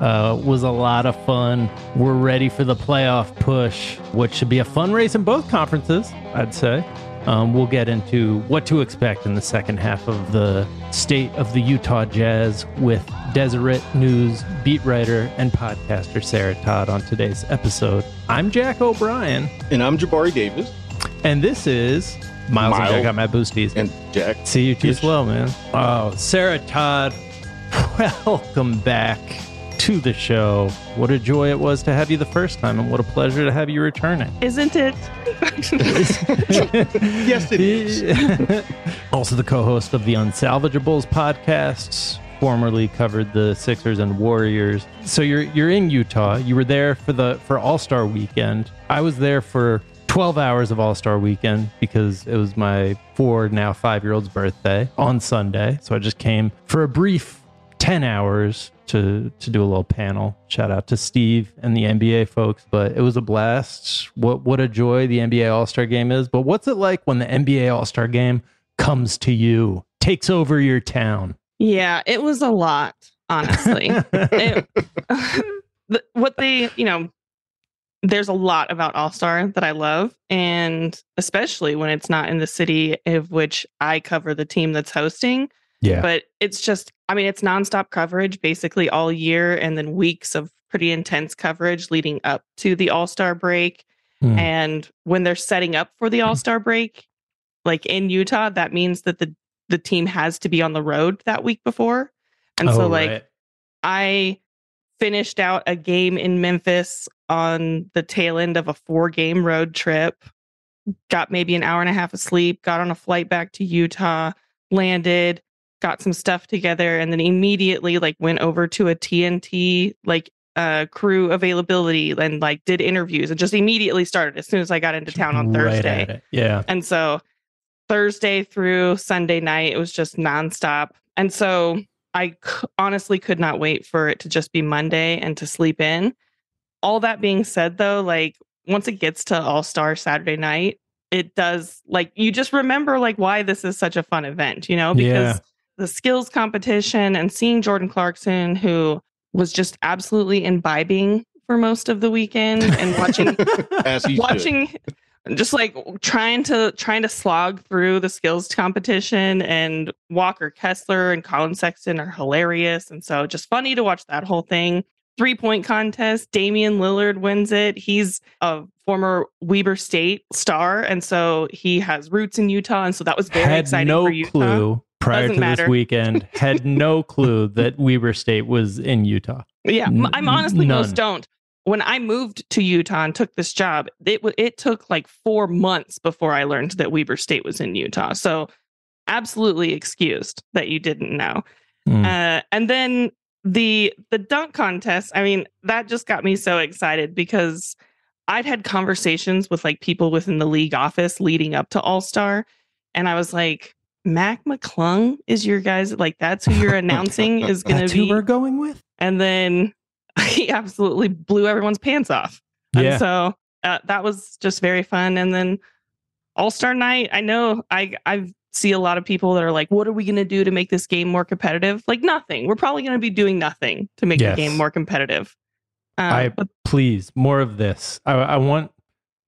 Uh, was a lot of fun. We're ready for the playoff push, which should be a fun race in both conferences, I'd say. Um, we'll get into what to expect in the second half of the state of the Utah Jazz with Deseret News beat writer and podcaster Sarah Todd on today's episode. I'm Jack O'Brien. And I'm Jabari Davis. And this is Miles, Miles. and Jack got my boosties. And Jack. See you too slow, man. Oh, Sarah Todd, welcome back to the show. What a joy it was to have you the first time, and what a pleasure to have you returning. Isn't it? Yes, it is. also, the co-host of the Unsalvageables podcasts. Formerly covered the Sixers and Warriors. So you're you're in Utah. You were there for the for All Star Weekend. I was there for 12 hours of All Star Weekend because it was my four now five year old's birthday on Sunday. So I just came for a brief 10 hours to to do a little panel. Shout out to Steve and the NBA folks, but it was a blast. What what a joy the NBA All-Star game is. But what's it like when the NBA All-Star game comes to you, takes over your town? Yeah, it was a lot, honestly. It- what they, you know, there's a lot about All Star that I love, and especially when it's not in the city of which I cover the team that's hosting. Yeah. But it's just, I mean, it's nonstop coverage basically all year, and then weeks of pretty intense coverage leading up to the All Star break. Hmm. And when they're setting up for the All Star break, like in Utah, that means that the the team has to be on the road that week before. And so Oh, like right. I finished out a game in Memphis on the tail end of a four game road trip. Got maybe an hour and a half of sleep, got on a flight back to Utah, landed, got some stuff together, and then immediately like went over to a TNT like uh crew availability and like did interviews and just immediately started as soon as I got into town on Thursday. it. Yeah. And so Thursday through Sunday night, it was just nonstop. And so I c- honestly could not wait for it to just be Monday and to sleep in. All that being said, though, like once it gets to All Star Saturday night, it does like you just remember like why this is such a fun event, you know, because Yeah. The skills competition and seeing Jordan Clarkson, who was just absolutely imbibing for most of the weekend and watching As he should. watching just like trying to trying to slog through the skills competition and Walker Kessler and Collin Sexton are hilarious and so just funny to watch that whole thing. Three point contest, Damian Lillard wins it. He's a former Weber State star, and so he has roots in Utah, and so that was very had exciting no for Utah. clue prior Doesn't to matter. this weekend. Had no clue that Weber State was in Utah. Yeah, N- I'm honestly most don't. When I moved to Utah and took this job, it it took like four months before I learned that Weber State was in Utah. So, absolutely excused that you didn't know. Mm. Uh, and then the the dunk contest. I mean, that just got me so excited because I'd had conversations with like people within the league office leading up to All Star, and I was like, Mac McClung is your guys like that's who you're announcing is going to who be we're going with. and then he absolutely blew everyone's pants off. And Yeah. so uh, that was just very fun. And then All Star Night, I know I I see a lot of people that are like, "What are we going to do to make this game more competitive?" Like nothing. We're probably going to be doing nothing to make Yes. the game more competitive. Um, I but please more of this. I, I want.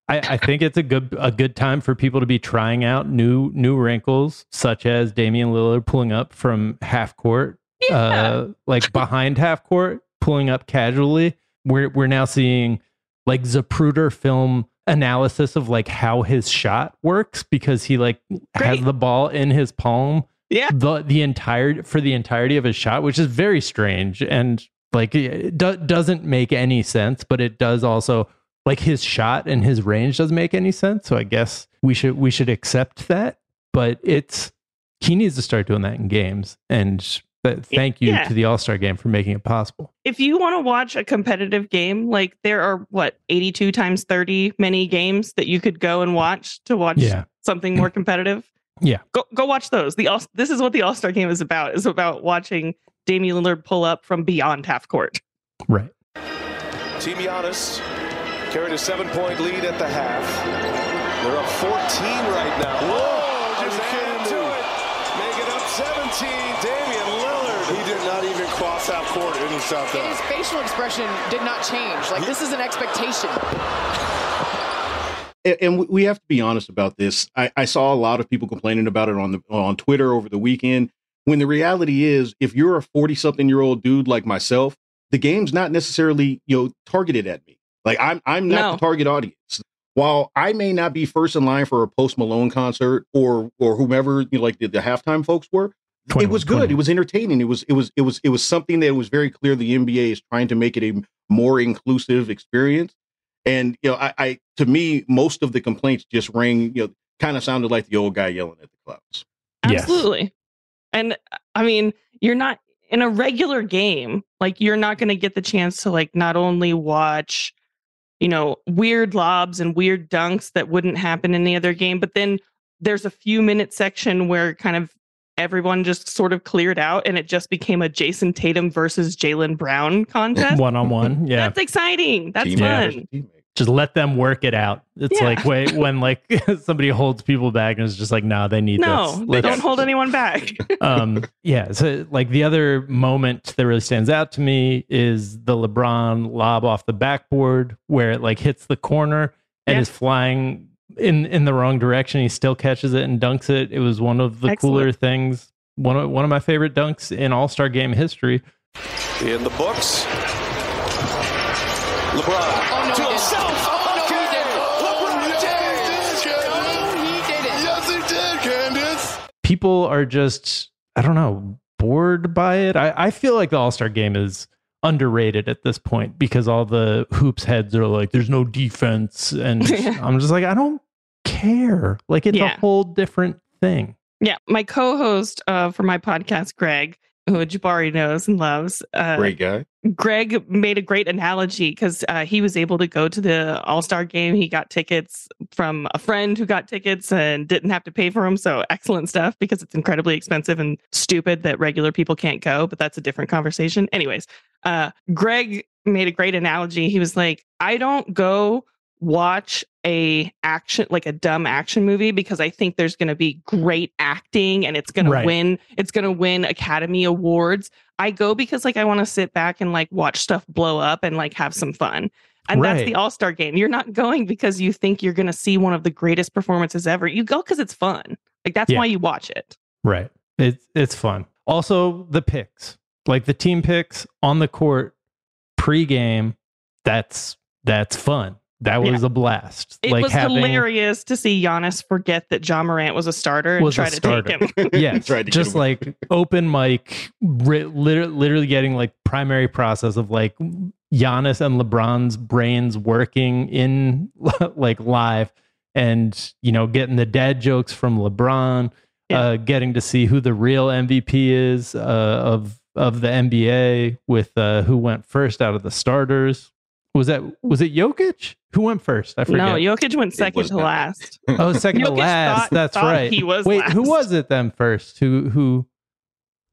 I, I think it's a good a good time for people to be trying out new new wrinkles, such as Damian Lillard pulling up from half court, yeah, uh, like behind half court, pulling up casually. We're we're now seeing like Zapruder film analysis of like how his shot works because he like has the ball in his palm yeah, the the entire for the entirety of his shot, which is very strange and like it do, doesn't make any sense. But it does also like his shot and his range doesn't make any sense. So I guess we should we should accept that. But it's he needs to start doing that in games. And but thank you Yeah. to the All Star game for making it possible. if you want to watch a competitive game, like there are what 82 times 30 many games that you could go and watch to watch Yeah, something more competitive. Yeah. Go go watch those. The All- this is what the All-Star game is about. Is about watching Damian Lillard pull up from beyond half court. right. Team Giannis carried a seven-point lead at the half. They're up 14 right now. Whoa, just add to it. Make it up 17. Damian Lillard. He did not even cross half court and he shot His facial expression did not change. Like this is an expectation. and, and we- we have to be honest about this. I, I saw a lot of people complaining about it on the on Twitter over the weekend. When the reality is, if you're a forty something year old dude like myself, the game's not necessarily you know targeted at me. Like I'm I'm not No. the target audience. While I may not be first in line for a Post Malone concert or or whomever you know, like the, the halftime folks were, it was 21, good. It was entertaining. It was it was it was it was something that was very clear the NBA is trying to make it a more inclusive experience. And you know, I, I to me, most of the complaints just rang, you know, kind of sounded like the old guy yelling at the clouds. Yes. Absolutely. And I mean, you're not in a regular game, like you're not going to get the chance to like not only watch, you know, weird lobs and weird dunks that wouldn't happen in the other game, but then there's a few minute section where kind of everyone just sort of cleared out and it just became a Jayson Tatum versus Jaylen Brown contest. One on one. Yeah. That's exciting. That's Teammate fun. versus teammate. Just let them work it out. It's Yeah. like wait, when like somebody holds people back and it's just like, nah, they need No, this. they don't hold anyone back. um yeah so like the other moment that really stands out to me is the lebron lob off the backboard where it like hits the corner and Yeah. is flying in in the wrong direction he still catches it and dunks it it was one of the Excellent. cooler things one of one of my favorite dunks in all-star game history In the books. LeBron people are just i don't know bored by it. I, I feel like the all-star game is underrated at this point because all the hoops heads are like there's no defense. And i'm just like i don't care. Like it's a whole different thing. Yeah, my co-host uh, for my podcast, Greg, who Jabari knows and loves. Uh, Great guy. Greg made a great analogy because uh, he was able to go to the All Star game. He got tickets from a friend who got tickets and didn't have to pay for them. So excellent stuff because it's incredibly expensive and stupid that regular people can't go. But that's a different conversation. Anyways, uh, Greg made a great analogy. He was like, I don't go watch a action like a dumb action movie because I think there's going to be great acting and it's going Right. to win it's going to win Academy Awards. I go because like I want to sit back and like watch stuff blow up and like have some fun. And that's the All-Star game. You're not going because you think you're going to see one of the greatest performances ever. You go cuz it's fun. Like that's Yeah. why you watch it. Right. It's it's fun. Also the picks. Like the team picks on the court pre-game, that's that's fun. That was Yeah. a blast. It like was having, hilarious to see Giannis forget that Ja Morant was a starter and Was a try to starter. take him. yeah, Tried to just away. like open mic, ri- liter- literally getting like primary process of like Giannis and LeBron's brains working in like live, and you know getting the dad jokes from LeBron, Yeah. uh, getting to see who the real MVP is uh, of of the NBA with uh, who went first out of the starters. Was that was it Jokic who went first? I forget. No, Jokic went second to last. Oh, second to last. thought- That's thought right. he was Wait, who was it then first? Who who?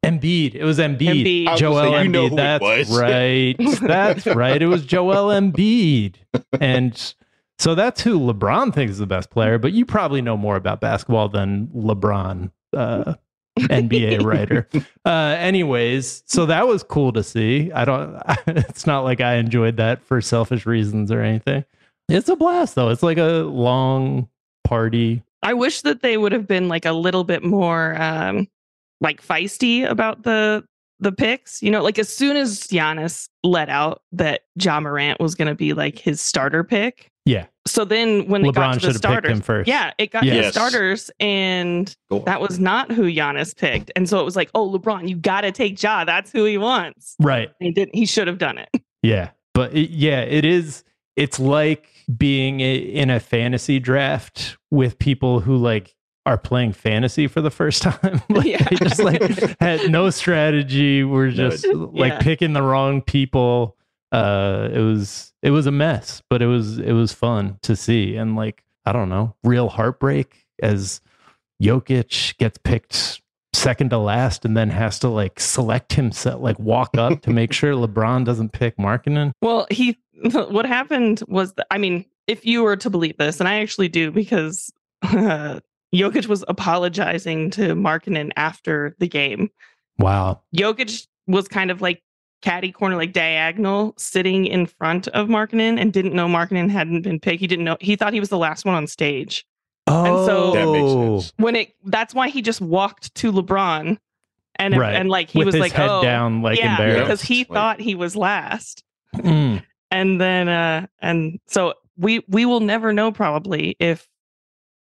Embiid. It was Embiid. Embiid. Joel gonna Embiid. you know That's was. right. That's right. It was Joel Embiid. And so that's who LeBron thinks is the best player. But you probably know more about basketball than LeBron, uh, NBA writer. Uh, anyways, so that was cool to see. I don't. It's not like I enjoyed that for selfish reasons or anything. It's a blast though. It's like a long party. I wish that they would have been like a little bit more um like feisty about the the picks. You know, like as soon as Giannis let out that Ja Morant was gonna be like his starter pick. Yeah. So then when they LeBron got to should the have picked starters, him first. yeah, it got to the starters, and Go that was not who Giannis picked. And so it was like, oh, LeBron, you got to take Ja. That's who he wants. Right. And he didn't. He should have done it. Yeah, but it, yeah, it is. It's like being in a fantasy draft with people who like are playing fantasy for the first time. like, Yeah. They just like had no strategy. We're No, just like Yeah. picking the wrong people. Uh, it was it was a mess, but it was it was fun to see. And like I don't know, real heartbreak as Jokic gets picked second to last and then has to like select himself, like walk up to make sure LeBron doesn't pick Markkanen. Well, he what happened was that I mean, if you were to believe this, and I actually do because uh, Jokic was apologizing to Markkanen after the game. Wow. Jokic was kind of like caddy corner, like diagonal, sitting in front of Markkanen and didn't know Markkanen hadn't been picked. He didn't know. He thought he was the last one on stage. Oh, so- That makes sense. When it that's why he just walked to LeBron, and Right. and like he With was his like head oh down, like yeah embarrassed. because he Like- thought he was last. Mm. And then uh and so we we will never know probably if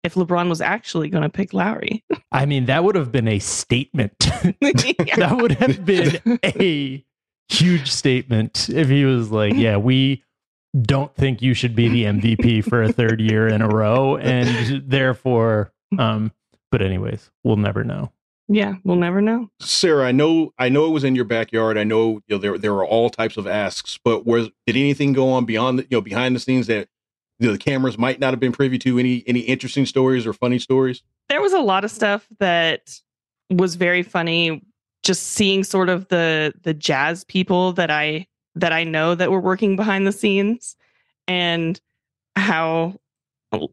if LeBron was actually going to pick Lauri. I mean, that would have been a statement. that would have been a huge statement if he was like, "Yeah, we don't think you should be the MVP for a third year in a row, and therefore." Um, but anyways, we'll never know. Yeah, we'll never know. Sarah, I know, I know it was in your backyard. I know, you know there there are all types of asks, but was did anything go on beyond, the, you know, behind the scenes that you know, the cameras might not have been privy to? Any any interesting stories or funny stories? There was a lot of stuff that was very funny just seeing sort of the the jazz people that I that I know that were working behind the scenes and how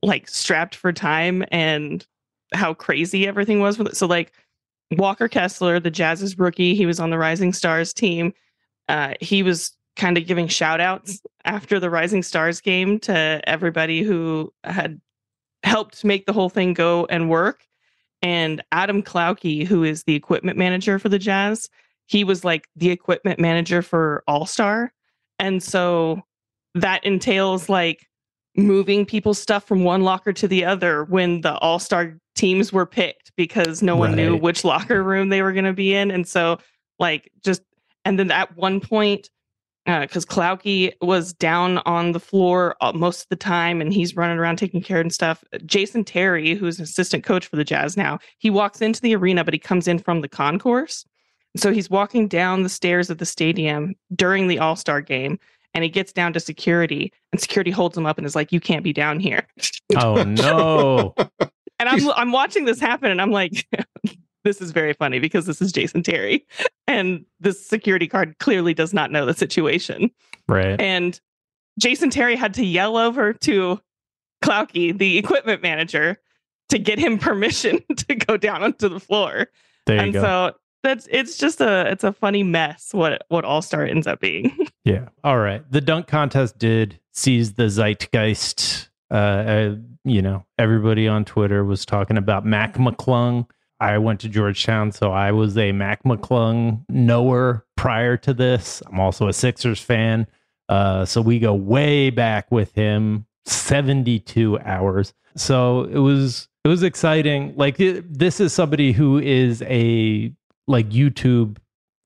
like strapped for time and how crazy everything was with it. So like Walker Kessler, the Jazz's rookie, he was on the Rising Stars team. Uh, he was kind of giving shout outs after the Rising Stars game to everybody who had helped make the whole thing go and work. And Adam Klauke, who is the equipment manager for the Jazz, he was like the equipment manager for All Star. And so that entails like moving people's stuff from one locker to the other when the All Star teams were picked because no one knew which locker room they were going to be in. And so, like, just, and then at one point, because Klauke was down on the floor uh, most of the time and he's running around taking care and stuff. Jason Terry, who's an assistant coach for the Jazz now, he walks into the arena, but he comes in from the concourse. So he's walking down the stairs of the stadium during the All Star game and he gets down to security and security holds him up and is like, You can't be down here. Oh no! And I'm I'm watching this happen and I'm like, this is very funny because this is Jason Terry. And this security guard clearly does not know the situation. right. And Jason Terry had to yell over to Klauke, the equipment manager, to get him permission to go down onto the floor. There you and go. so that's it's just a it's a funny mess what what All Star ends up being. Yeah. All right. The dunk contest did seize the zeitgeist. Uh, uh, you know, everybody on Twitter was talking about Mac McClung. I went to Georgetown, so I was a Mac McClung knower prior to this. I'm also a Sixers fan. Uh, so we go way back with him. 72 hours. So it was it was exciting. Like it, this is somebody who is a like YouTube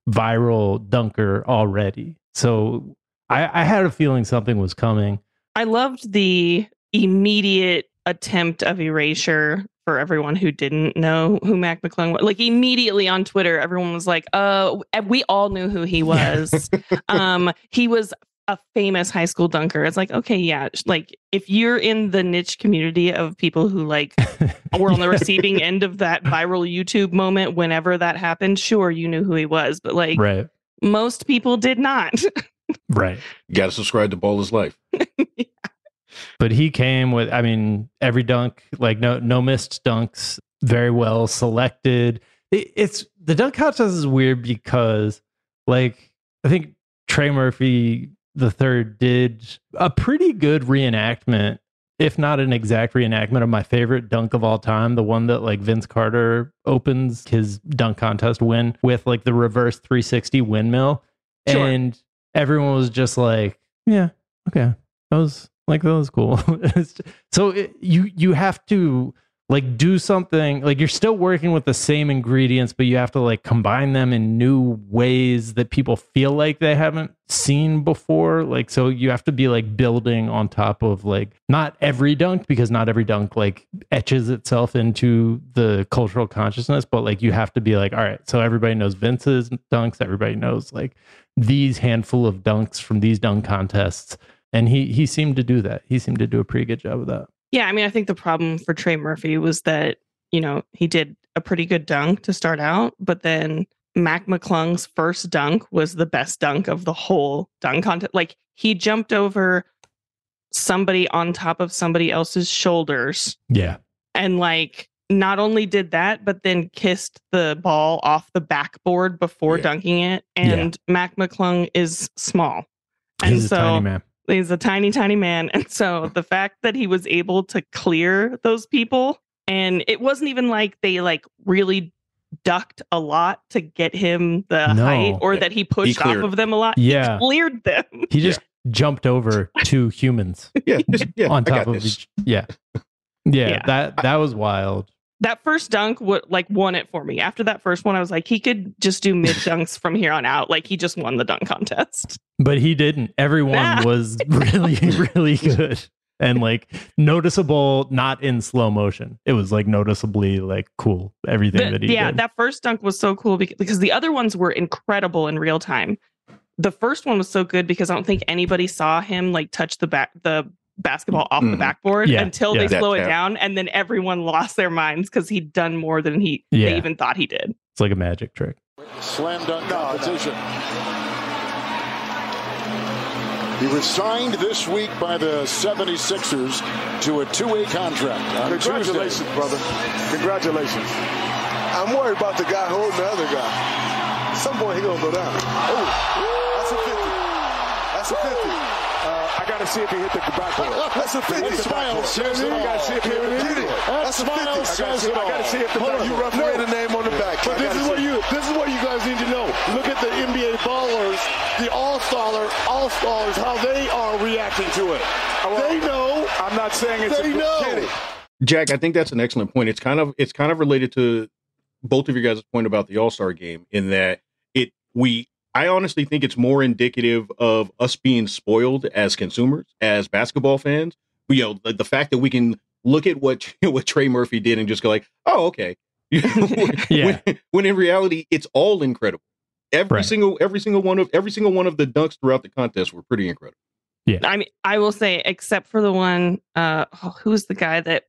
viral dunker already. So I, I had a feeling something was coming. I loved the immediate attempt of erasure for everyone who didn't know who Mac McClung was. Like immediately on Twitter, everyone was like, "Uh, we all knew who he was. um, he was a famous high school dunker." It's like, okay, yeah, like if you're in the niche community of people who like were on the receiving end of that viral YouTube moment, whenever that happened, sure, you knew who he was, but like, right. most people did not. right. You got to subscribe to Ball is Life. yeah. But he came with, I mean, every dunk, like no no missed dunks, very well selected. It, it's the dunk contest is weird because, like, I think Trey Murphy the third did a pretty good reenactment, if not an exact reenactment of my favorite dunk of all time, the one that like Vince Carter opens his dunk contest win with like the reverse 360 windmill. Sure. And everyone was just like, yeah, okay. That was like that was cool. so it, you you have to like do something like you're still working with the same ingredients but you have to like combine them in new ways that people feel like they haven't seen before. Like so you have to be like building on top of like not every dunk because not every dunk like etches itself into the cultural consciousness but like you have to be like all right so everybody knows Vince's dunks everybody knows like these handful of dunks from these dunk contests and he he seemed to do that. He seemed to do a pretty good job of that Yeah, I mean, I think the problem for Trey Murphy was that, you know, he did a pretty good dunk to start out, but then Mac McClung's first dunk was the best dunk of the whole dunk contest. Like he jumped over somebody on top of somebody else's shoulders yeah and like not only did that, but then kissed the ball off the backboard before Yeah. dunking it. And Mac McClung is small. And he's so a tiny man He's a tiny, tiny man. And so the fact that he was able to clear those people, and it wasn't even like they like really ducked a lot to get him the No. height or Yeah. that he pushed off of them a lot. Yeah. He cleared them. he just jumped over two humans Yeah, just, yeah. on top of this. each yeah. yeah Yeah. that that was wild That first dunk would like won it for me. After that first one, I was like, he could just do mid dunks from here on out. Like he just won the dunk contest. but he didn't everyone Ah. was really really good and like noticeable not in slow motion it was like noticeably like cool everything The- that he yeah, did that first dunk was so cool because, because the other ones were incredible in real time. The first one was so good because I don't think anybody saw him like touch the back the basketball off the Mhm. backboard Yeah, until yeah. they That slow it down, and then everyone lost their minds because he'd done more than he Yeah. they even thought he did. it's like a magic trick Slam dunk competition. He was signed this week by the 76ers to a two-way contract. on Congratulations, Tuesday. brother. Congratulations. I'm worried about the guy holding the other guy. At some point, he gonna go down. Oh, that's a 50. That's a 50. Uh, I got to see if he hit the backboard. That's a 50. Smile says it I got to see if he hit the all. backboard. That's a 50. I gotta see- it I gotta all. see if the Hold back- you You referee the name on the back. But I this gotta is what you this is what you guys need to know. Look at the NBA ballers, the all-star, all-stars, how they are reacting to it. They know. I'm not saying it's They a know. Jack, I think that's an excellent point. It's kind of it's kind of related to both of you guys' point about the All Star game in that it we I honestly think it's more indicative of us being spoiled as consumers, as basketball fans. You know, the, the fact that we can look at what what Trey Murphy did and just go like, oh, okay. Yeah. when, when in reality, it's all incredible. Every Right. single every single one of every single one of the dunks throughout the contest were pretty incredible. Yeah. I mean, I will say, except for the one, uh, oh, who's the guy that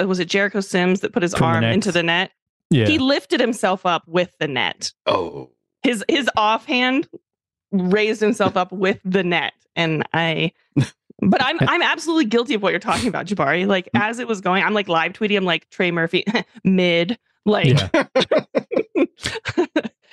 uh, was it Jericho Sims that put his From arm Knicks. into the net? yeah He lifted himself up with the net. Oh, his his offhand raised himself up with the net and i but i'm i'm absolutely guilty of what you're talking about jabari. Like as it was going i'm like live tweeting i'm like trey murphy mid like yeah.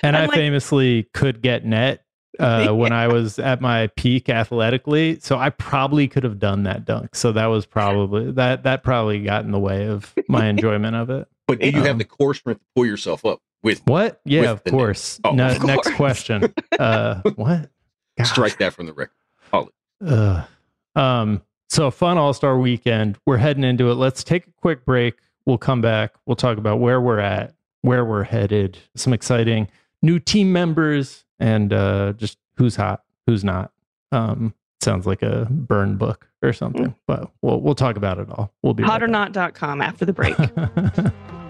And i I'm like- famously could get net uh, when I was at my peak athletically, so I probably could have done that dunk. So that was probably that that probably got in the way of my enjoyment of it. but do you Um, have the core strength to pull yourself up with What? Yeah, With of the course. Oh, No- of next question. Uh, what? Gosh. strike that from the record? Ugh. Um. So, fun All Star weekend. We're heading into it. Let's take a quick break. We'll come back. We'll talk about where we're at, where we're headed, some exciting new team members, and uh, just who's hot, who's not. Um, sounds like a burn book or something, but we'll we'll talk about it all. We'll be right after the break.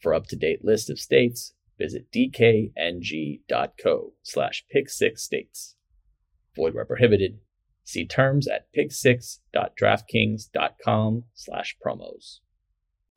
For up-to-date list of states, visit dkng.co slash pick6states. Void where prohibited. See terms at pick6.draftkings.com slash promos.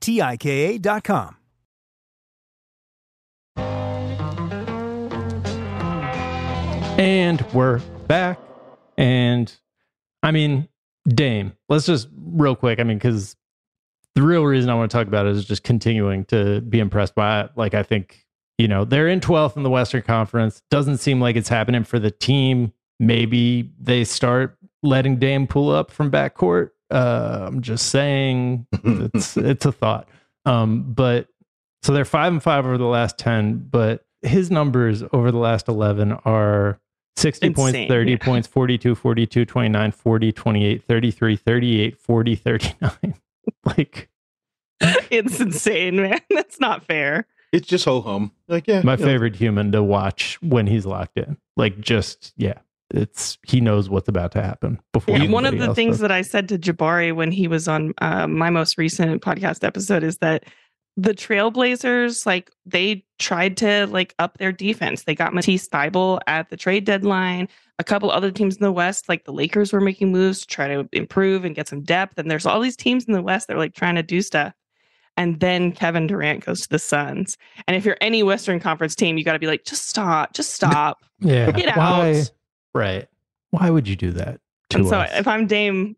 T-I-K-A dot com. And we're back. And I mean, Dame, let's just real quick. I mean, because the real reason I want to talk about it is just continuing to be impressed by it. Like, I think, you know, they're in 12th in the Western Conference. Doesn't seem like it's happening for the team. Maybe they start letting Dame pull up from backcourt. Uh, I'm just saying it's it's a thought. Um, but so they're five and five over the last 10, but his numbers over the last 11 are 60 points, Insane. 30 points, 42, 42, 29, 40, 28, 33, 38, 40, 39. like it's insane, man. That's not fair. It's just ho hum. Like, yeah. my you know. favorite human to watch when he's locked in. Like just yeah, it's he knows what's about to happen before. Yeah, one of the things does. that I said to Jabari when he was on uh, my most recent podcast episode is that the Trailblazers, like they tried to like up their defense. They got Matisse Thybulle at the trade deadline. A couple other teams in the West, like the Lakers, were making moves to try to improve and get some depth. And there's all these teams in the West that are like trying to do stuff. And then Kevin Durant goes to the Suns. And if you're any Western Conference team, you got to be like, just stop, just stop. yeah, Get why? out. Right? Why would you do that to And so us? if I'm Dame,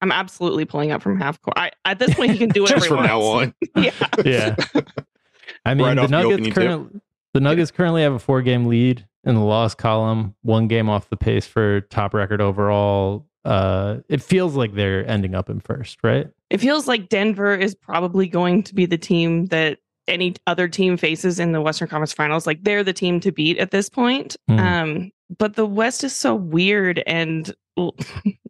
I'm absolutely pulling up from half court. I, at this point, he can do whatever Just he from now on. Yeah. yeah. I mean, Right the off the Nuggets tip. currently the Nuggets currently have a four game lead in the loss column, one game off the pace for top record overall. Uh, it feels like they're ending up in first, right? It feels like Denver is probably going to be the team that any other team faces in the Western Conference Finals. Like they're the team to beat at this point. Hmm. Um, but the West is so weird, and the,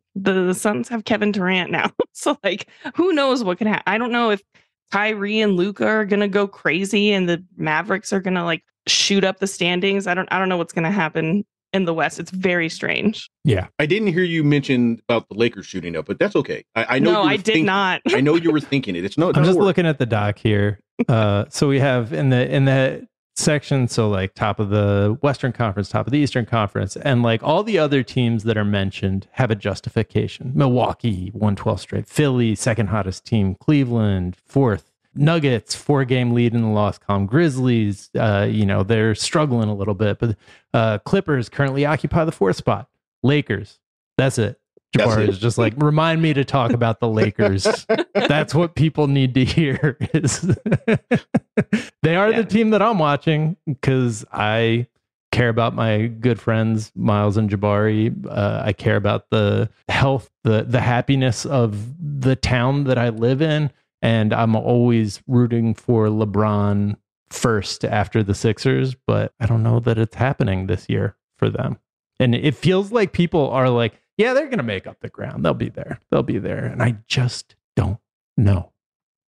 the Suns have Kevin Durant now. so like, who knows what can happen? I don't know if Kyrie and Luka are gonna go crazy, and the Mavericks are gonna like shoot up the standings. I don't. I don't know what's gonna happen in the West. It's very strange. Yeah. I didn't hear you mention about the Lakers shooting up, but that's okay. I, I know. no, I did thinking- not. I know you were thinking it. It's no. I'm just worries. looking at the doc here. Uh, so we have in the in the section. So like top of the Western Conference, top of the Eastern Conference, and like all the other teams that are mentioned have a justification. Milwaukee, 112 straight. Philly, second hottest team. Cleveland, fourth. Nuggets, four game lead in the loss column. Grizzlies, uh, you know, they're struggling a little bit, but uh, Clippers currently occupy the fourth spot. Lakers, that's it. Jabari is just like remind me to talk about the Lakers. That's what people need to hear. Is they are yeah. the team that I'm watching because I care about my good friends Miles and Jabari. Uh, I care about the health, the the happiness of the town that I live in, and I'm always rooting for LeBron first after the Sixers. But I don't know that it's happening this year for them, and it feels like people are like yeah, they're going to make up the ground. They'll be there. They'll be there. And I just don't know.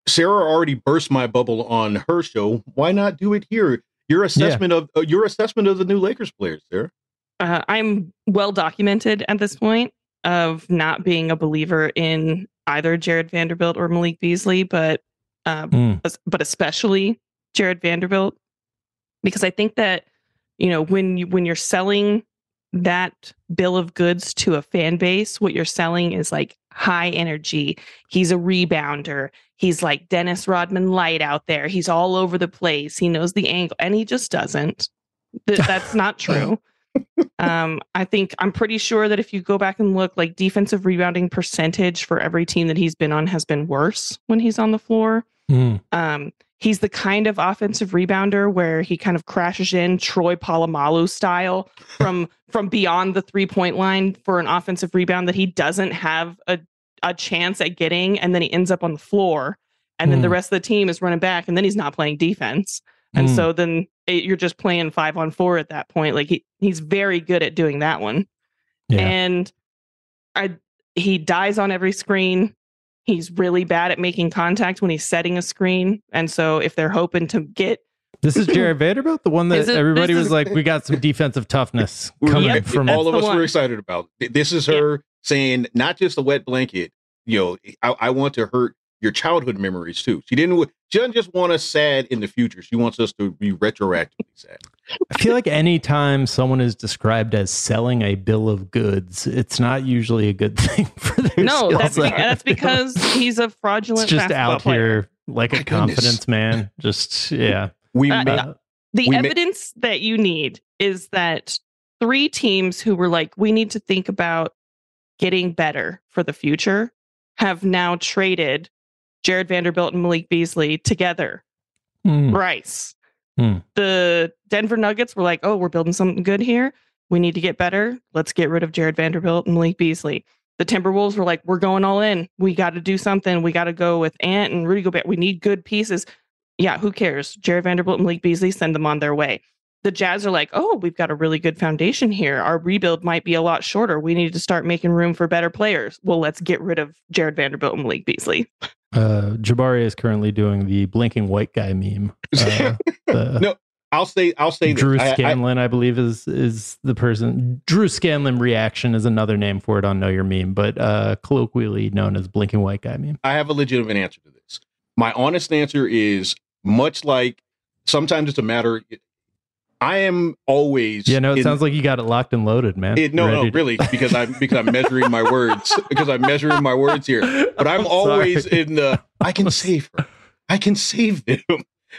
Sarah already burst my bubble on her show. Why not do it here? Your assessment yeah. of uh, your assessment of the new Lakers players, Sarah. Uh, I'm well documented at this point of not being a believer in either Jarred Vanderbilt or Malik Beasley, but uh, mm. but especially Jarred Vanderbilt because I think that you know when you when you're selling that bill of goods to a fan base, what you're selling is like high energy. He's a rebounder. He's like Dennis Rodman light out there. He's all over the place. He knows the angle, and he just doesn't. Th- that's not true. um, I think I'm pretty sure that if you go back and look, like defensive rebounding percentage for every team that he's been on has been worse when he's on the floor. Mm. Um, he's the kind of offensive rebounder where he kind of crashes in Troy Polamalu style from from beyond the three point line for an offensive rebound that he doesn't have a, a chance at getting, and then he ends up on the floor, and then mm. the rest of the team is running back, and then he's not playing defense, and mm. so then it, you're just playing five on four at that point. Like he he's very good at doing that one, yeah. and I he dies on every screen He's really bad at making contact when he's setting a screen. And so if they're hoping to get this is Jarred Vanderbilt, the one that it, everybody was like, we got some defensive toughness coming yep, from all of us one. were excited about. This is her yeah. saying not just a wet blanket, you know, I, I want to hurt your childhood memories too. She didn't. She doesn't just want us sad in the future. She wants us to be retroactively sad. I feel like anytime someone is described as selling a bill of goods, it's not usually a good thing for their No, that's, be, that's because he's a fraudulent. It's just out player. here like My a goodness. confidence man. Just yeah. We uh, uh, the we evidence that you need is that three teams who were like, we need to think about getting better for the future have now traded Jarred Vanderbilt and Malik Beasley together. Mm. Bryce. Mm. The Denver Nuggets were like, oh, we're building something good here. We need to get better. Let's get rid of Jarred Vanderbilt and Malik Beasley. The Timberwolves were like, we're going all in. We got to do something. We got to go with Ant and Rudy Gobert. We need good pieces. Yeah, who cares? Jarred Vanderbilt and Malik Beasley, send them on their way. The Jazz are like, oh, we've got a really good foundation here. Our rebuild might be a lot shorter. We need to start making room for better players. Well, let's get rid of Jarred Vanderbilt and Malik Beasley. Uh, Jabari is currently doing the blinking white guy meme. Uh, no, I'll say I'll say Drew this. Scanlon, I, I, I, believe, is is the person. Drew Scanlon reaction is another name for it on Know Your Meme, but uh, colloquially known as blinking white guy meme. I have a legitimate answer to this. My honest answer is much like sometimes it's a matter. I am always. Yeah, no, it in, sounds like you got it locked and loaded, man. It, no, no, really, because I'm because I'm measuring my words because I'm measuring my words here. But I'm, I'm always in the I can save her, I can save them,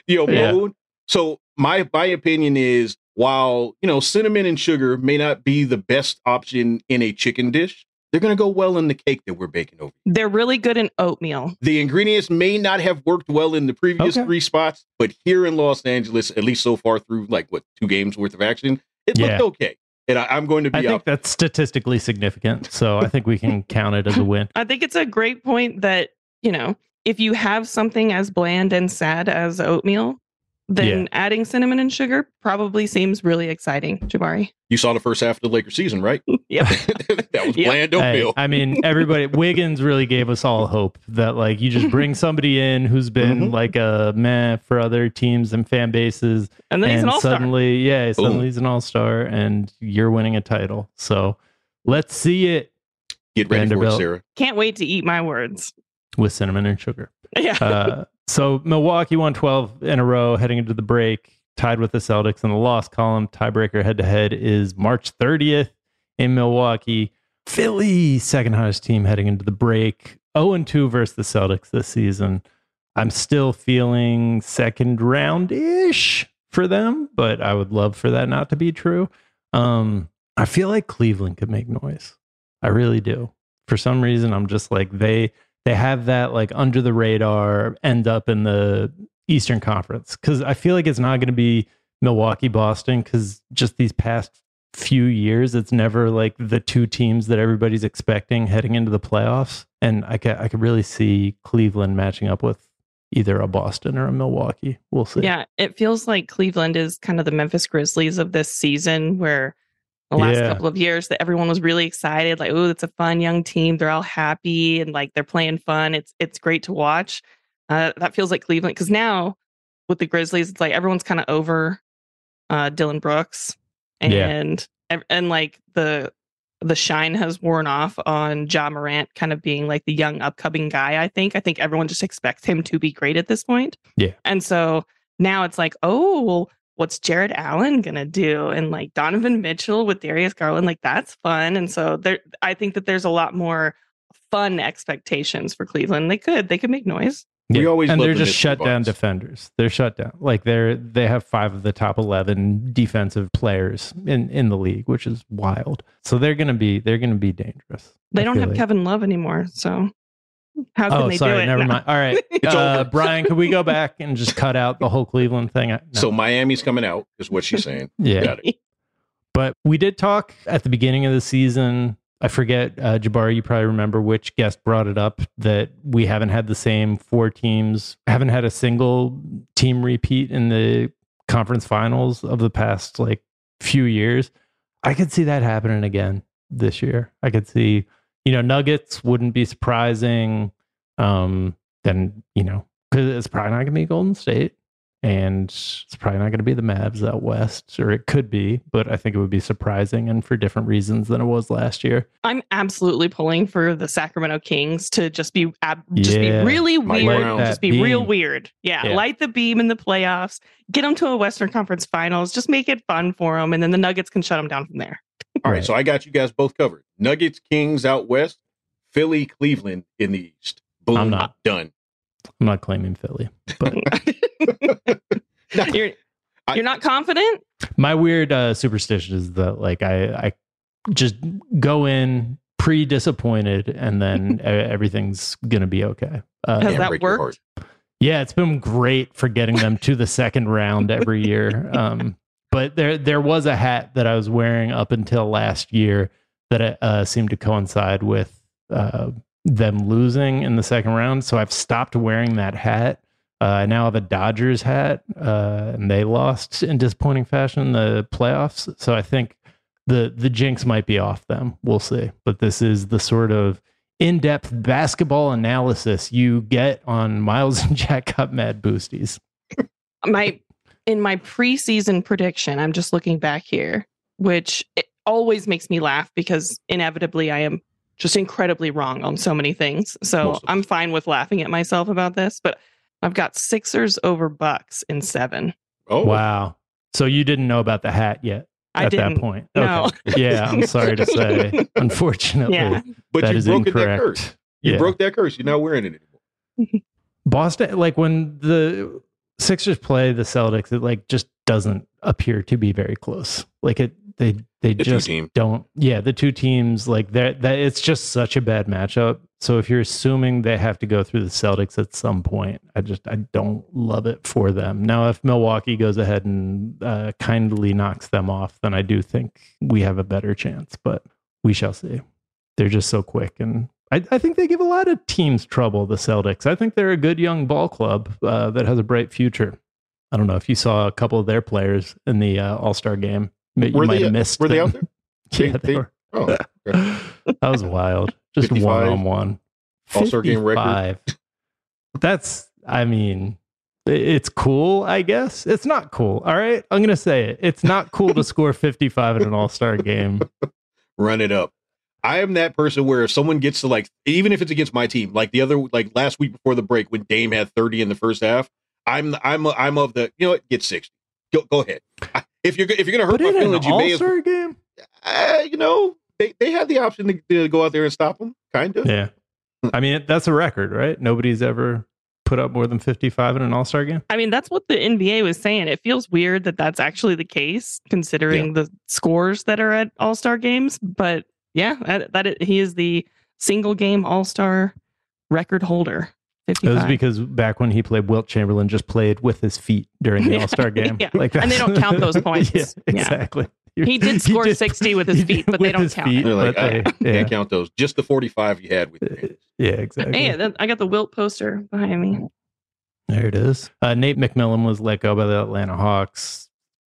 you know, yeah. mode. So my my opinion is while you know cinnamon and sugar may not be the best option in a chicken dish, they're going to go well in the cake that we're baking over. They're really good in oatmeal. The ingredients may not have worked well in the previous okay. three spots, but here in Los Angeles, at least so far through like what two games worth of action, it yeah. looked okay. And I, am going to be. I think that's statistically significant, so I think we can count it as a win. I think it's a great point that you know if you have something as bland and sad as oatmeal, then yeah. adding cinnamon and sugar probably seems really exciting, Jabari. You saw the first half of the Lakers season, right? yep. that was yep. bland oatmeal. Hey, I mean, everybody, Wiggins really gave us all hope that like you just bring somebody in who's been mm-hmm. like a meh for other teams and fan bases. And then and he's an all-star. Suddenly, yeah, suddenly Ooh. he's an all-star and you're winning a title. So let's see it. Get ready Vanderbilt. for it, Sarah. Can't wait to eat my words. With cinnamon and sugar. Yeah. Uh, so Milwaukee won 12 in a row heading into the break. tied with the Celtics in the loss column. Tiebreaker head to head is March 30th in Milwaukee. Philly, second highest team heading into the break. 0 2 versus the Celtics this season. I'm still feeling second round ish for them, but I would love for that not to be true. Um, I feel like Cleveland could make noise. I really do. For some reason, I'm just like they they have that like under the radar end up in the Eastern Conference because I feel like it's not going to be Milwaukee Boston because just these past few years it's never like the two teams that everybody's expecting heading into the playoffs and I could I could really see Cleveland matching up with either a Boston or a Milwaukee. We'll see. Yeah, it feels like Cleveland is kind of the Memphis Grizzlies of this season where the last Yeah. couple of years that everyone was really excited like oh it's a fun young team. They're all happy and like they're playing fun. It's it's great to watch. Uh, that feels like cleveland because now with the grizzlies it's like everyone's kind of over uh Dillon Brooks and ev- and like the the shine has worn off on Ja Morant kind of being like the young upcoming guy i think. I think everyone just expects him to be great at this point. Yeah. and so now it's like oh well what's Jarrett Allen gonna do? And like Donovan Mitchell with Darius Garland, like that's fun. And so there, I think that there's a lot more fun expectations for Cleveland. They could, they could make noise. We Yeah. always and they're the just shut down defenders. They're shut down. Like they're they have five of the top eleven defensive players in in the league, which is wild. So they're gonna be they're gonna be dangerous. They I don't have like. Kevin Love anymore. So how can Oh, they sorry, do it? never No. mind. All right, uh. Brian, could we go back and just cut out the whole Cleveland thing? No. So Miami's coming out, is what she's saying. yeah, But we did talk at the beginning of the season. I forget, uh, Jabari, you probably remember which guest brought it up that we haven't had the same four teams, haven't had a single team repeat in the conference finals of the past like few years. I could see that happening again this year. I could see, you know, Nuggets wouldn't be surprising. Um, then, you know, because it's probably not going to be Golden State and it's probably not going to be the Mavs out west, or it could be, but I think it would be surprising and for different reasons than it was last year. I'm absolutely pulling for the Sacramento Kings to just be ab- just Yeah. be really weird, Brown. just be That real weird. Yeah, Yeah. light the beam in the playoffs, get them to a Western Conference Finals, just make it fun for them, and then the Nuggets can shut them down from there. All right, Right. so I got you guys both covered. Nuggets, Kings out west, Philly, Cleveland in the east. Boom, I'm not. done. I'm not claiming Philly, but you're I- you're not confident. my weird uh, superstition is that like I, I just go in pre disappointed and then everything's gonna be okay. Uh, Has that worked? Yeah, it's been great for getting them to the second round every year. Um, but there there was a hat that I was wearing up until last year that uh, seemed to coincide with uh, them losing in the second round. So I've stopped wearing that hat. Uh, I now have a Dodgers hat, uh, and they lost in disappointing fashion in the playoffs. So I think the the jinx might be off them. We'll see. But this is the sort of in-depth basketball analysis you get on Miles and Jack Got Mad Boosties. my in my preseason prediction, I'm just looking back here, which it always makes me laugh because inevitably I am just incredibly wrong on so many things. So Most of I'm fine with laughing at myself about this, but I've got Sixers over Bucks in seven. Oh, Wow. So you didn't know about the hat yet I at didn't. that point. No. Okay. Yeah, I'm sorry to say. Unfortunately, Yeah. But that you is broke that curse. You Yeah. broke that curse. You're not wearing it anymore. Boston, like when the Sixers play the Celtics, it like just doesn't appear to be very close. Like it, they they The just don't. Yeah, the two teams like that. That it's just such a bad matchup. So if you're assuming they have to go through the Celtics at some point, I just I don't love it for them. Now, if Milwaukee goes ahead and uh, kindly knocks them off, then I do think we have a better chance. But we shall see. They're just so quick and I, I think they give a lot of teams trouble, the Celtics. I think they're a good young ball club uh, that has a bright future. I don't know if you saw a couple of their players in the uh, All Star game. You Were might they- have missed. were they them. out there? yeah, They- they, they- were. Oh, okay. that was wild. Just one on one. All-Star game record. That's, I mean, it's cool, I guess. It's not cool. All right. I'm going to say it. It's not cool to score 55 in an All Star game. run it up. I am that person where if someone gets to like, even if it's against my team, like the other, like last week before the break when Dame had 30 in the first half, I'm, I'm, I'm of the, you know what, get 60. Go, go ahead. If you're if you're gonna hurt But my feelings, you may as All-Star game? uh, you know they, they had the option to, to go out there and stop them, kind of. Yeah. I mean, that's a record, right? Nobody's ever put up more than 55 in an All Star game. I mean, that's what the NBA was saying. It feels weird that that's actually the case, considering the scores that are at All Star games. But yeah, that, that it, he is the single game All Star record holder. It was because back when he played, Wilt Chamberlain just played with his feet during the Yeah, All Star game. yeah. Like And they don't count those points. yeah, Yeah. exactly. He did score 60 with his feet, but they don't count feet. They're like, but I they- can't yeah. count those. Just the 45 you had with you. Yeah, exactly. Hey, I got the Wilt poster behind me. There it is. Uh, Nate McMillan was let go by the Atlanta Hawks.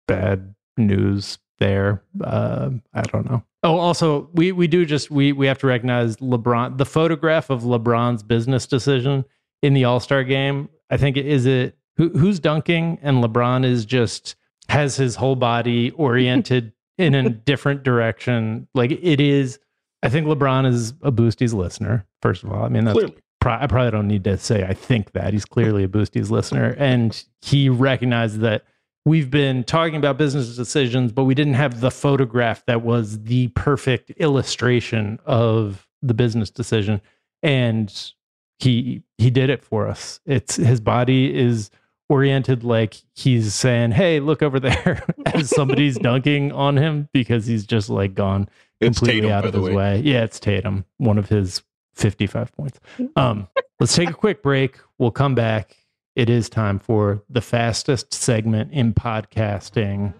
Bad news there. Uh, I don't know. Oh, also, we we do just we we have to recognize LeBron. The photograph of LeBron's business decision in the All Star game. I think it is it who, who's dunking, and LeBron is just has his whole body oriented in a different direction. Like it is. I think LeBron is a Boosties listener. First of all, I mean that's Clearly. I probably don't need to say I think that he's clearly a Boosties listener, and he recognized that we've been talking about business decisions, but we didn't have the photograph that was the perfect illustration of the business decision, and he he did it for us. It's his body is oriented like he's saying, "Hey, look over there," as somebody's dunking on him because he's just like gone It's completely Tatum, out of his way. way. Yeah, it's Tatum, one of his 55 points. Um, let's take a quick break. We'll come back. It is time for the fastest segment in podcasting.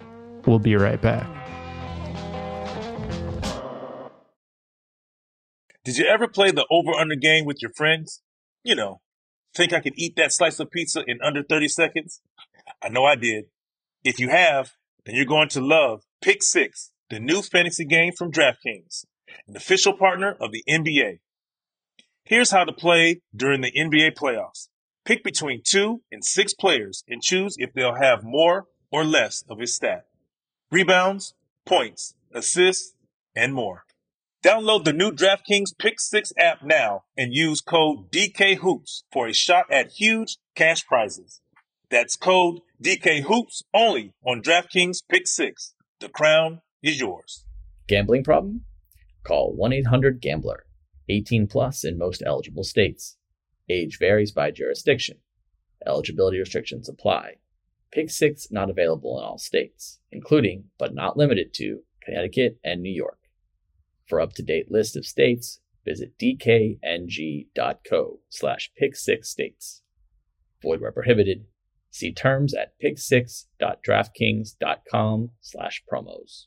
We'll be right back. Did you ever play the over under game with your friends? You know, think I could eat that slice of pizza in under 30 seconds? I know I did. If you have, then you're going to love Pick Six, the new fantasy game from DraftKings, an official partner of the NBA. Here's how to play during the NBA playoffs. Pick between two and six players and choose if they'll have more or less of his stat. Rebounds, points, assists, and more. Download the new DraftKings Pick 6 app now and use code DKHOOPS for a shot at huge cash prizes. That's code DKHOOPS only on DraftKings Pick 6. The crown is yours. Gambling problem? Call 1 800 Gambler. 18 plus in most eligible states. Age varies by jurisdiction. Eligibility restrictions apply. Pick 6 not available in all states, including, but not limited to, Connecticut and New York. For up-to-date list of states, visit dkng.co slash pick6states. Void where prohibited. See terms at pick6.draftkings.com slash promos.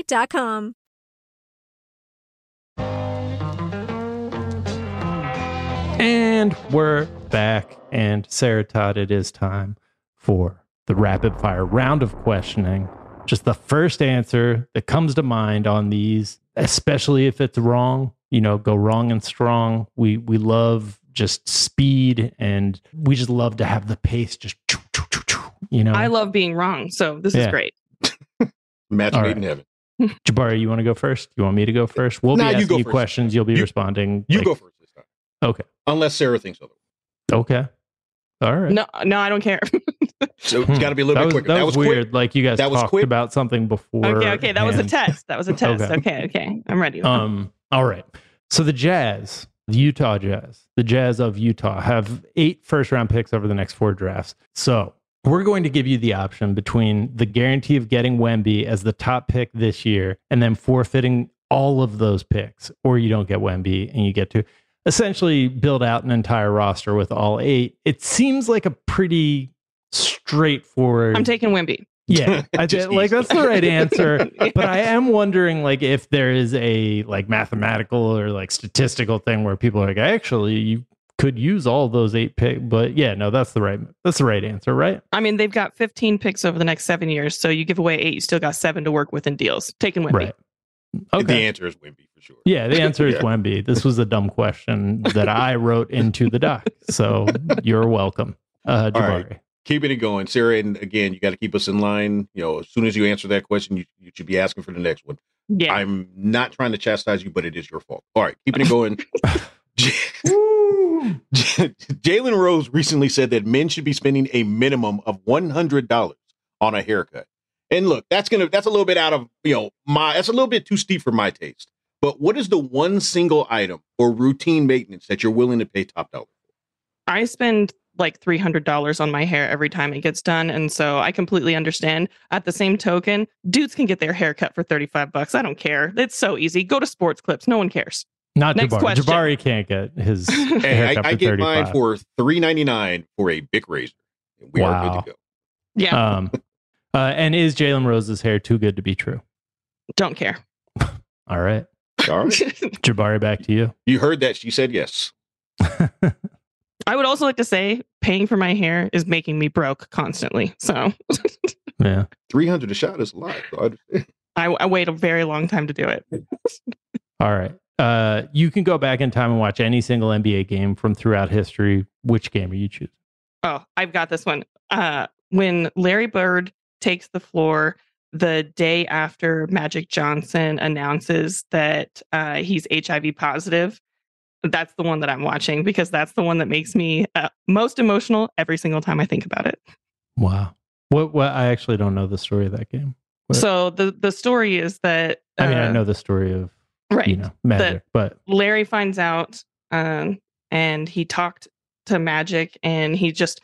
A.com. And we're back. And Sarah Todd, it is time for the rapid fire round of questioning. Just the first answer that comes to mind on these, especially if it's wrong, you know, go wrong and strong. We we love just speed and we just love to have the pace just choo, choo, choo, choo, you know. I love being wrong, so this is great. Match made right. in heaven. Jabari, you want to go first? You want me to go first? We'll Nah, be you asking go you questions. You'll be You- responding. You like- go first this time. Okay. Unless Sarah thinks otherwise. Okay. All right. No, no, I don't care. So it's got to be a little that bit was, quicker. That, was, quick. weird. Like you guys That was talked quick. about something before. okay, okay, that was a test. That was a test. Okay. Okay, okay, I'm ready. Um. All right. So the Jazz, the Utah Jazz, the Jazz of Utah have eight first round picks over the next four drafts. So we're going to give you the option between the guarantee of getting Wemby as the top pick this year and then forfeiting all of those picks, or you don't get Wemby and you get to essentially build out an entire roster with all eight. It seems like a pretty straightforward. I'm taking Wemby. Yeah, I did, like that's the right answer. But I am wondering, like, if there is a like mathematical or like statistical thing where people are like, actually, you could use all those eight pick. But yeah, no, that's the right that's the right answer, right? I mean, they've got 15 picks over the next seven years. So you give away eight, you still got seven to work with in deals. Taking Wemby. Right. Okay. The answer is Wemby for sure. Yeah, the answer is Yeah. Wemby. This was a dumb question that I wrote into the doc, so you're welcome, uh, Jabari. right. Keeping it going, Sarah. And again, you got to keep us in line. You know, as soon as you answer that question, you, you should be asking for the next one. Yeah. I'm not trying to chastise you, but it is your fault. All right, keeping it going. Jalen Rose recently said that men should be spending a minimum of one hundred dollars on a haircut. And look, that's gonna that's a little bit out of you know my that's a little bit too steep for my taste. But what is the one single item or routine maintenance that you're willing to pay top dollar? For? I spend like $300 on my hair every time it gets done. And so I completely understand. At the same token, dudes can get their hair cut for 35 bucks. I don't care. It's so easy. Go to sports clips. No one cares. Not Next Jabari. question. Jabari can't get his Hey, I, I get 35. mine for three ninety nine for a Bic razor. And we are Wow. good to go. Yeah. Um, uh, and is Jalen Rose's hair too good to be true? don't care. All right, All right. Jabari, back to you. you heard that. She said yes. I would also like to say paying for my hair is making me broke constantly. So Yeah. Three hundred a shot is a lot. So I. I, I wait a very long time to do it. All right. Uh, you can go back in time and watch any single NBA game from throughout history. Which game are you choosing? Oh, I've got this one. Uh, when Larry Bird takes the floor the day after Magic Johnson announces that uh, he's HIV positive, that's the one that I'm watching because that's the one that makes me uh, most emotional every single time I think about it. Wow. What? What? I actually don't know the story of that game. What- So the the story is that I mean, I uh, know the story of right. you know Magic, but Larry finds out um, and he talked to Magic and he just,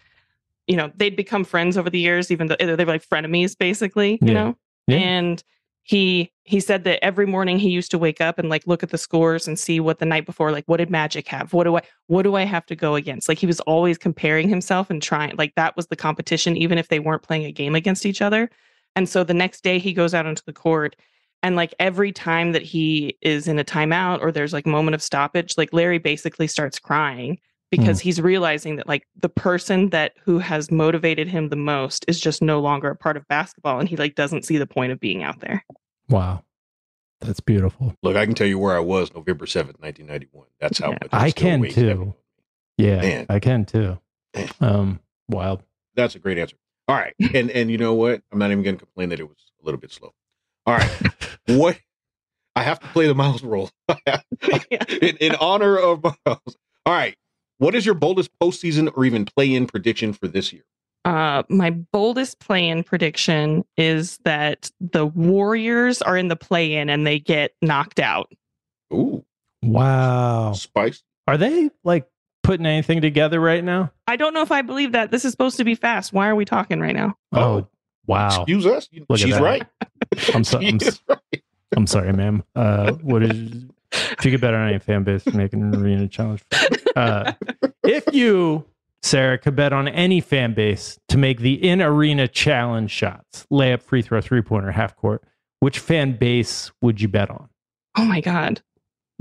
you know, they'd become friends over the years, even though they were like frenemies, basically, you Yeah. know? Yeah. And he he said that every morning he used to wake up and like look at the scores and see what the night before, like what did Magic have? What do I what do I have to go against? Like he was always comparing himself and trying like that was the competition, even if they weren't playing a game against each other. And so the next day he goes out onto the court and like every time that he is in a timeout or there's like moment of stoppage, like Larry basically starts crying because he's realizing that like the person that who has motivated him the most is just no longer a part of basketball and he like doesn't see the point of being out there. wow, that's beautiful. Look, I can tell you where I was November seventh, nineteen ninety one. That's how Yeah. much I can weighs heavy on too. me. Yeah, Man. I can too. Man. Um, wild. That's a great answer. All right, and and you know what? I'm not even going to complain that it was a little bit slow. All right, what? I have to play the Miles role in, in honor of Miles. All right, what is your boldest postseason or even play-in prediction for this year? Uh, my boldest play-in prediction is that the Warriors are in the play-in and they get knocked out. Ooh, Wow. spice. Are they like putting anything together right now? I don't know if I believe that. This is supposed to be fast. Why are we talking right now? Oh, Oh. wow. Excuse us. You- Look She's right. I'm so, I'm, She right. I'm sorry, ma'am. Uh, what is if you get better on any fan base, make an arena challenge. Uh, if you, Sarah, could bet on any fan base to make the in arena challenge shots, layup, free throw, three pointer, half court, which fan base would you bet on? Oh my god.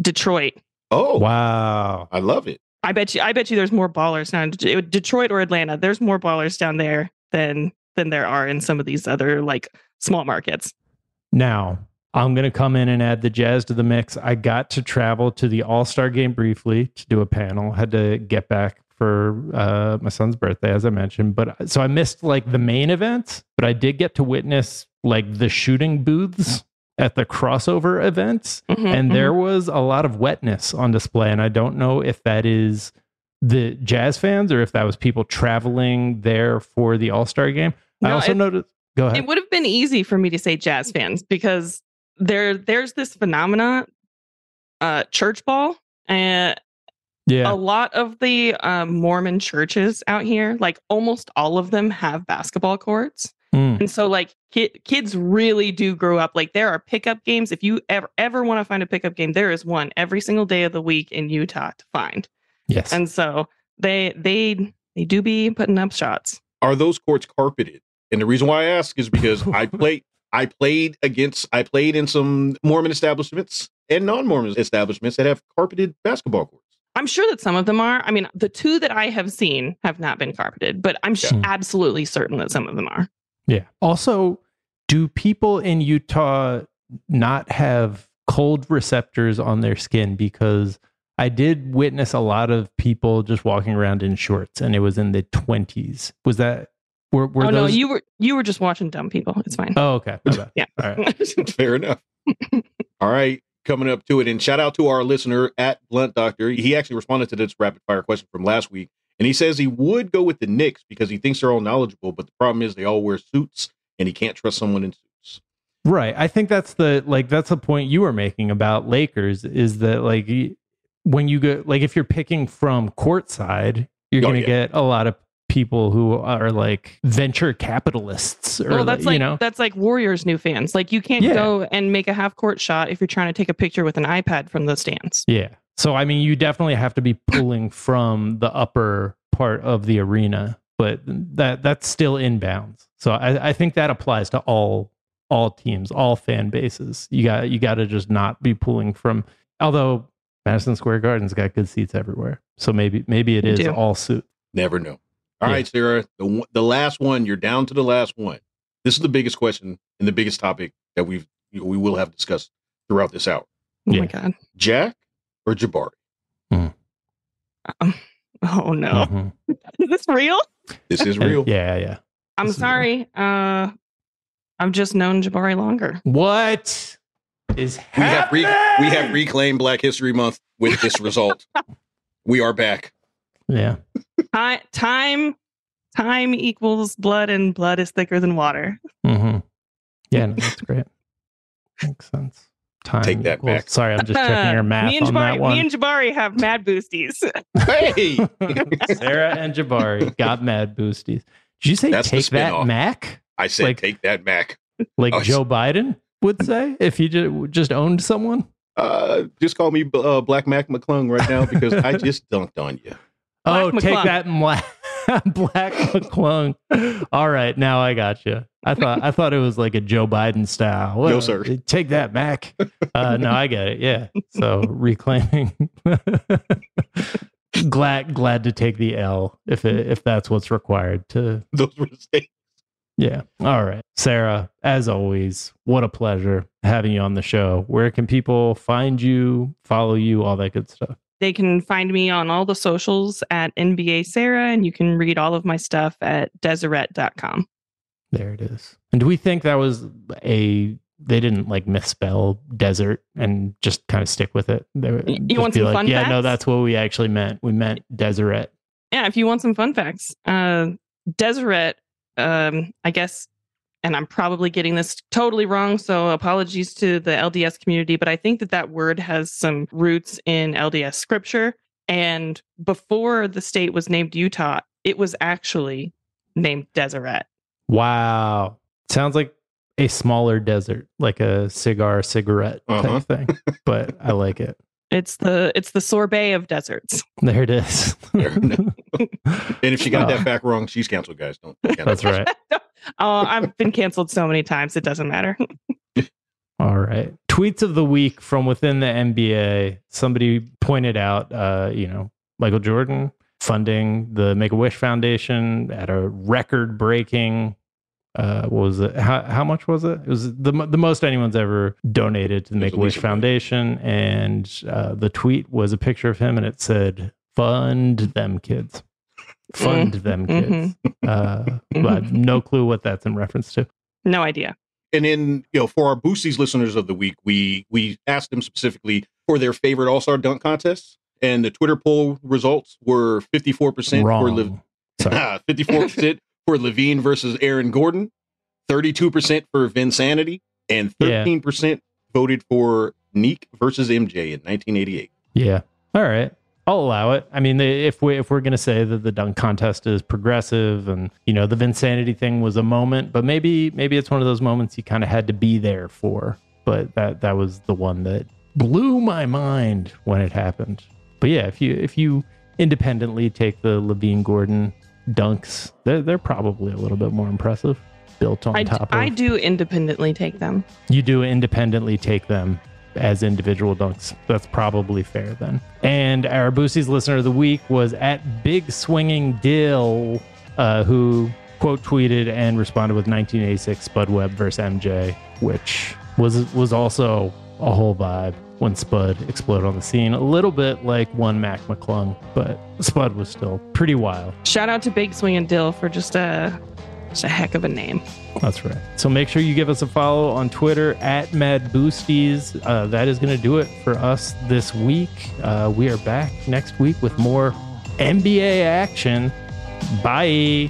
Detroit. Oh, Wow. I love it. I bet you I bet you there's more ballers now. Detroit or Atlanta. There's more ballers down there than than there are in some of these other like small markets. Now, I'm going to come in and add the jazz to the mix. I got to travel to the All Star game briefly to do a panel, had to get back for uh, my son's birthday, as I mentioned. But so I missed like the main events, but I did get to witness like the shooting booths at the crossover events. Mhm, And there mhm. was a lot of wetness on display. And I don't know if that is the jazz fans or if that was people traveling there for the All Star game. I also it- noticed. Go ahead. It would have been easy for me to say jazz fans because there there's this phenomena, uh, church ball, and Yeah. A lot of the um, Mormon churches out here, like almost all of them, have basketball courts. Mm. And so, like, ki- kids really do grow up. Like, there are pickup games. If you ever ever want to find a pickup game, there is one every single day of the week in Utah to find. Yes. And so they they they do be putting up shots. Are those courts carpeted? And the reason why I ask is because I played I played against I played in some Mormon establishments and non-Mormon establishments that have carpeted basketball courts. I'm sure that some of them are. I mean, the two that I have seen have not been carpeted, but I'm sh- Yeah. absolutely certain that some of them are. Yeah. Also, do people in Utah not have cold receptors on their skin? Because I did witness a lot of people just walking around in shorts, and it was in the twenties. Was that? Were, were oh no, you were you were just watching dumb people. It's fine. oh, okay. Yeah. All right. Fair enough. All right, coming up to it, and shout out to our listener at Blunt Doctor. He actually responded to this rapid fire question from last week, and he says he would go with the Knicks because he thinks they're all knowledgeable, but the problem is they all wear suits, and he can't trust someone in suits. Right. I think that's the like that's the point you were making about Lakers is that like when you go like if you're picking from courtside, you're Oh, going to yeah. get a lot of people who are like venture capitalists or Well, that's like, like you know that's like Warriors new fans. Like you can't Yeah. go and make a half court shot if you're trying to take a picture with an iPad from the stands. Yeah. So I mean, you definitely have to be pulling from the upper part of the arena, but that that's still inbounds. So I, I think that applies to all all teams, all fan bases. You got you got to just not be pulling from. Although Madison Square Garden's got good seats everywhere, so maybe maybe it They is do. all suit. Never know. All Yeah. right, Sarah, the the last one. You're down to the last one. This is the biggest question and the biggest topic that we've we will have discussed throughout this hour. Oh Yeah. my god. Jack or Jabari? Um, oh no. Mhm. Is this real? This is real. Yeah, yeah. I'm This sorry. Uh I've just known Jabari longer. What is We have re- happening? we have reclaimed Black History Month with this result. we are back. Yeah. Time time time equals blood and blood is thicker than water. hmm Yeah, no, that's great. Makes sense. Time Take that equals- back. Sorry, I'm just checking your math me and on Jabari, that one. me and Jabari have mad boosties. Hey, Sarah and Jabari got mad boosties. Did you say That's take that. Mac? I said Like- take that Mac. Like Oh, Joe Biden would say if he just, just owned someone? Uh, just call me uh, Black Mac McClung right now because I just dunked on you. Oh, Black take that Mla- Black McClung. All right, now I got you. I thought I thought it was like a Joe Biden style. No, sir. Take that, Mac. Uh, no, I get it. Yeah. So reclaiming. glad glad to take the L if it, if that's what's required to Those were the statements. Yeah. All right. Sarah, as always, what a pleasure having you on the show. Where can people find you, follow you, all that good stuff? They can find me on all the socials at NBA Sarah, and you can read all of my stuff at Deseret.com. There it is. And do we think that was a they didn't like misspell desert and just kind of stick with it? They, you want some like, fun Yeah, no, that's what we actually meant. We meant deseret. Yeah, if you want some fun facts, uh, Deseret, um, I guess, and I'm probably getting this totally wrong, so apologies to the LDS community, but I think that that word has some roots in LDS scripture. And before the state was named Utah, it was actually named Deseret. Wow. Sounds like a smaller desert, like a cigar cigarette type Uh-huh. thing. But I like it. It's the it's the sorbet of deserts. There it is. There. And if she got Oh. that back wrong, she's canceled, guys. Don't. cancel. That's right. Oh, I've been canceled so many times; it doesn't matter. All right. Tweets of the week from within the NBA. Somebody pointed out, uh, you know, Michael Jordan funding the Make a Wish Foundation at a record breaking. Uh, what was it? How, how much was it? It was the, the most anyone's ever donated to the Make a at Wish least a million. Foundation. And uh, the tweet was a picture of him and it said, Fund them kids. Fund mm-hmm. them mm-hmm. kids. Uh, mm-hmm. but no clue what that's in reference to. No idea. And then, you know, for our Boosties listeners of the week, we we asked them specifically for their favorite All Star dunk contests, and the Twitter poll results were fifty four percent for Liv- fifty four percent for LaVine versus Aaron Gordon, thirty two percent for Vinsanity, and Yeah. thirteen percent voted for Nique versus MJ in nineteen eighty eight. Yeah. All right. I'll allow it. I mean, if we if we're gonna say that the dunk contest is progressive, and you know the Vinsanity thing was a moment, but maybe maybe it's one of those moments you kind of had to be there for. But that that was the one that blew my mind when it happened. But yeah, if you if you independently take the LaVine Gordon dunks, they're they're probably a little bit more impressive. Built on I, top of I do independently take them. you do independently take them as individual dunks. That's probably fair then. And our Boosties listener of the week was at Big Swinging Dill, uh, who quote tweeted and responded with 1986 Spud Webb versus MJ, which was was also a whole vibe when Spud exploded on the scene. A little bit like one Mac McClung, but Spud was still pretty wild. Shout out to Big Swing and Dill for just a just a heck of a name. That's right. So make sure you give us a follow on Twitter at Mad Boosties. Uh, that is going to do it for us this week. Uh, we are back next week with more NBA action. Bye.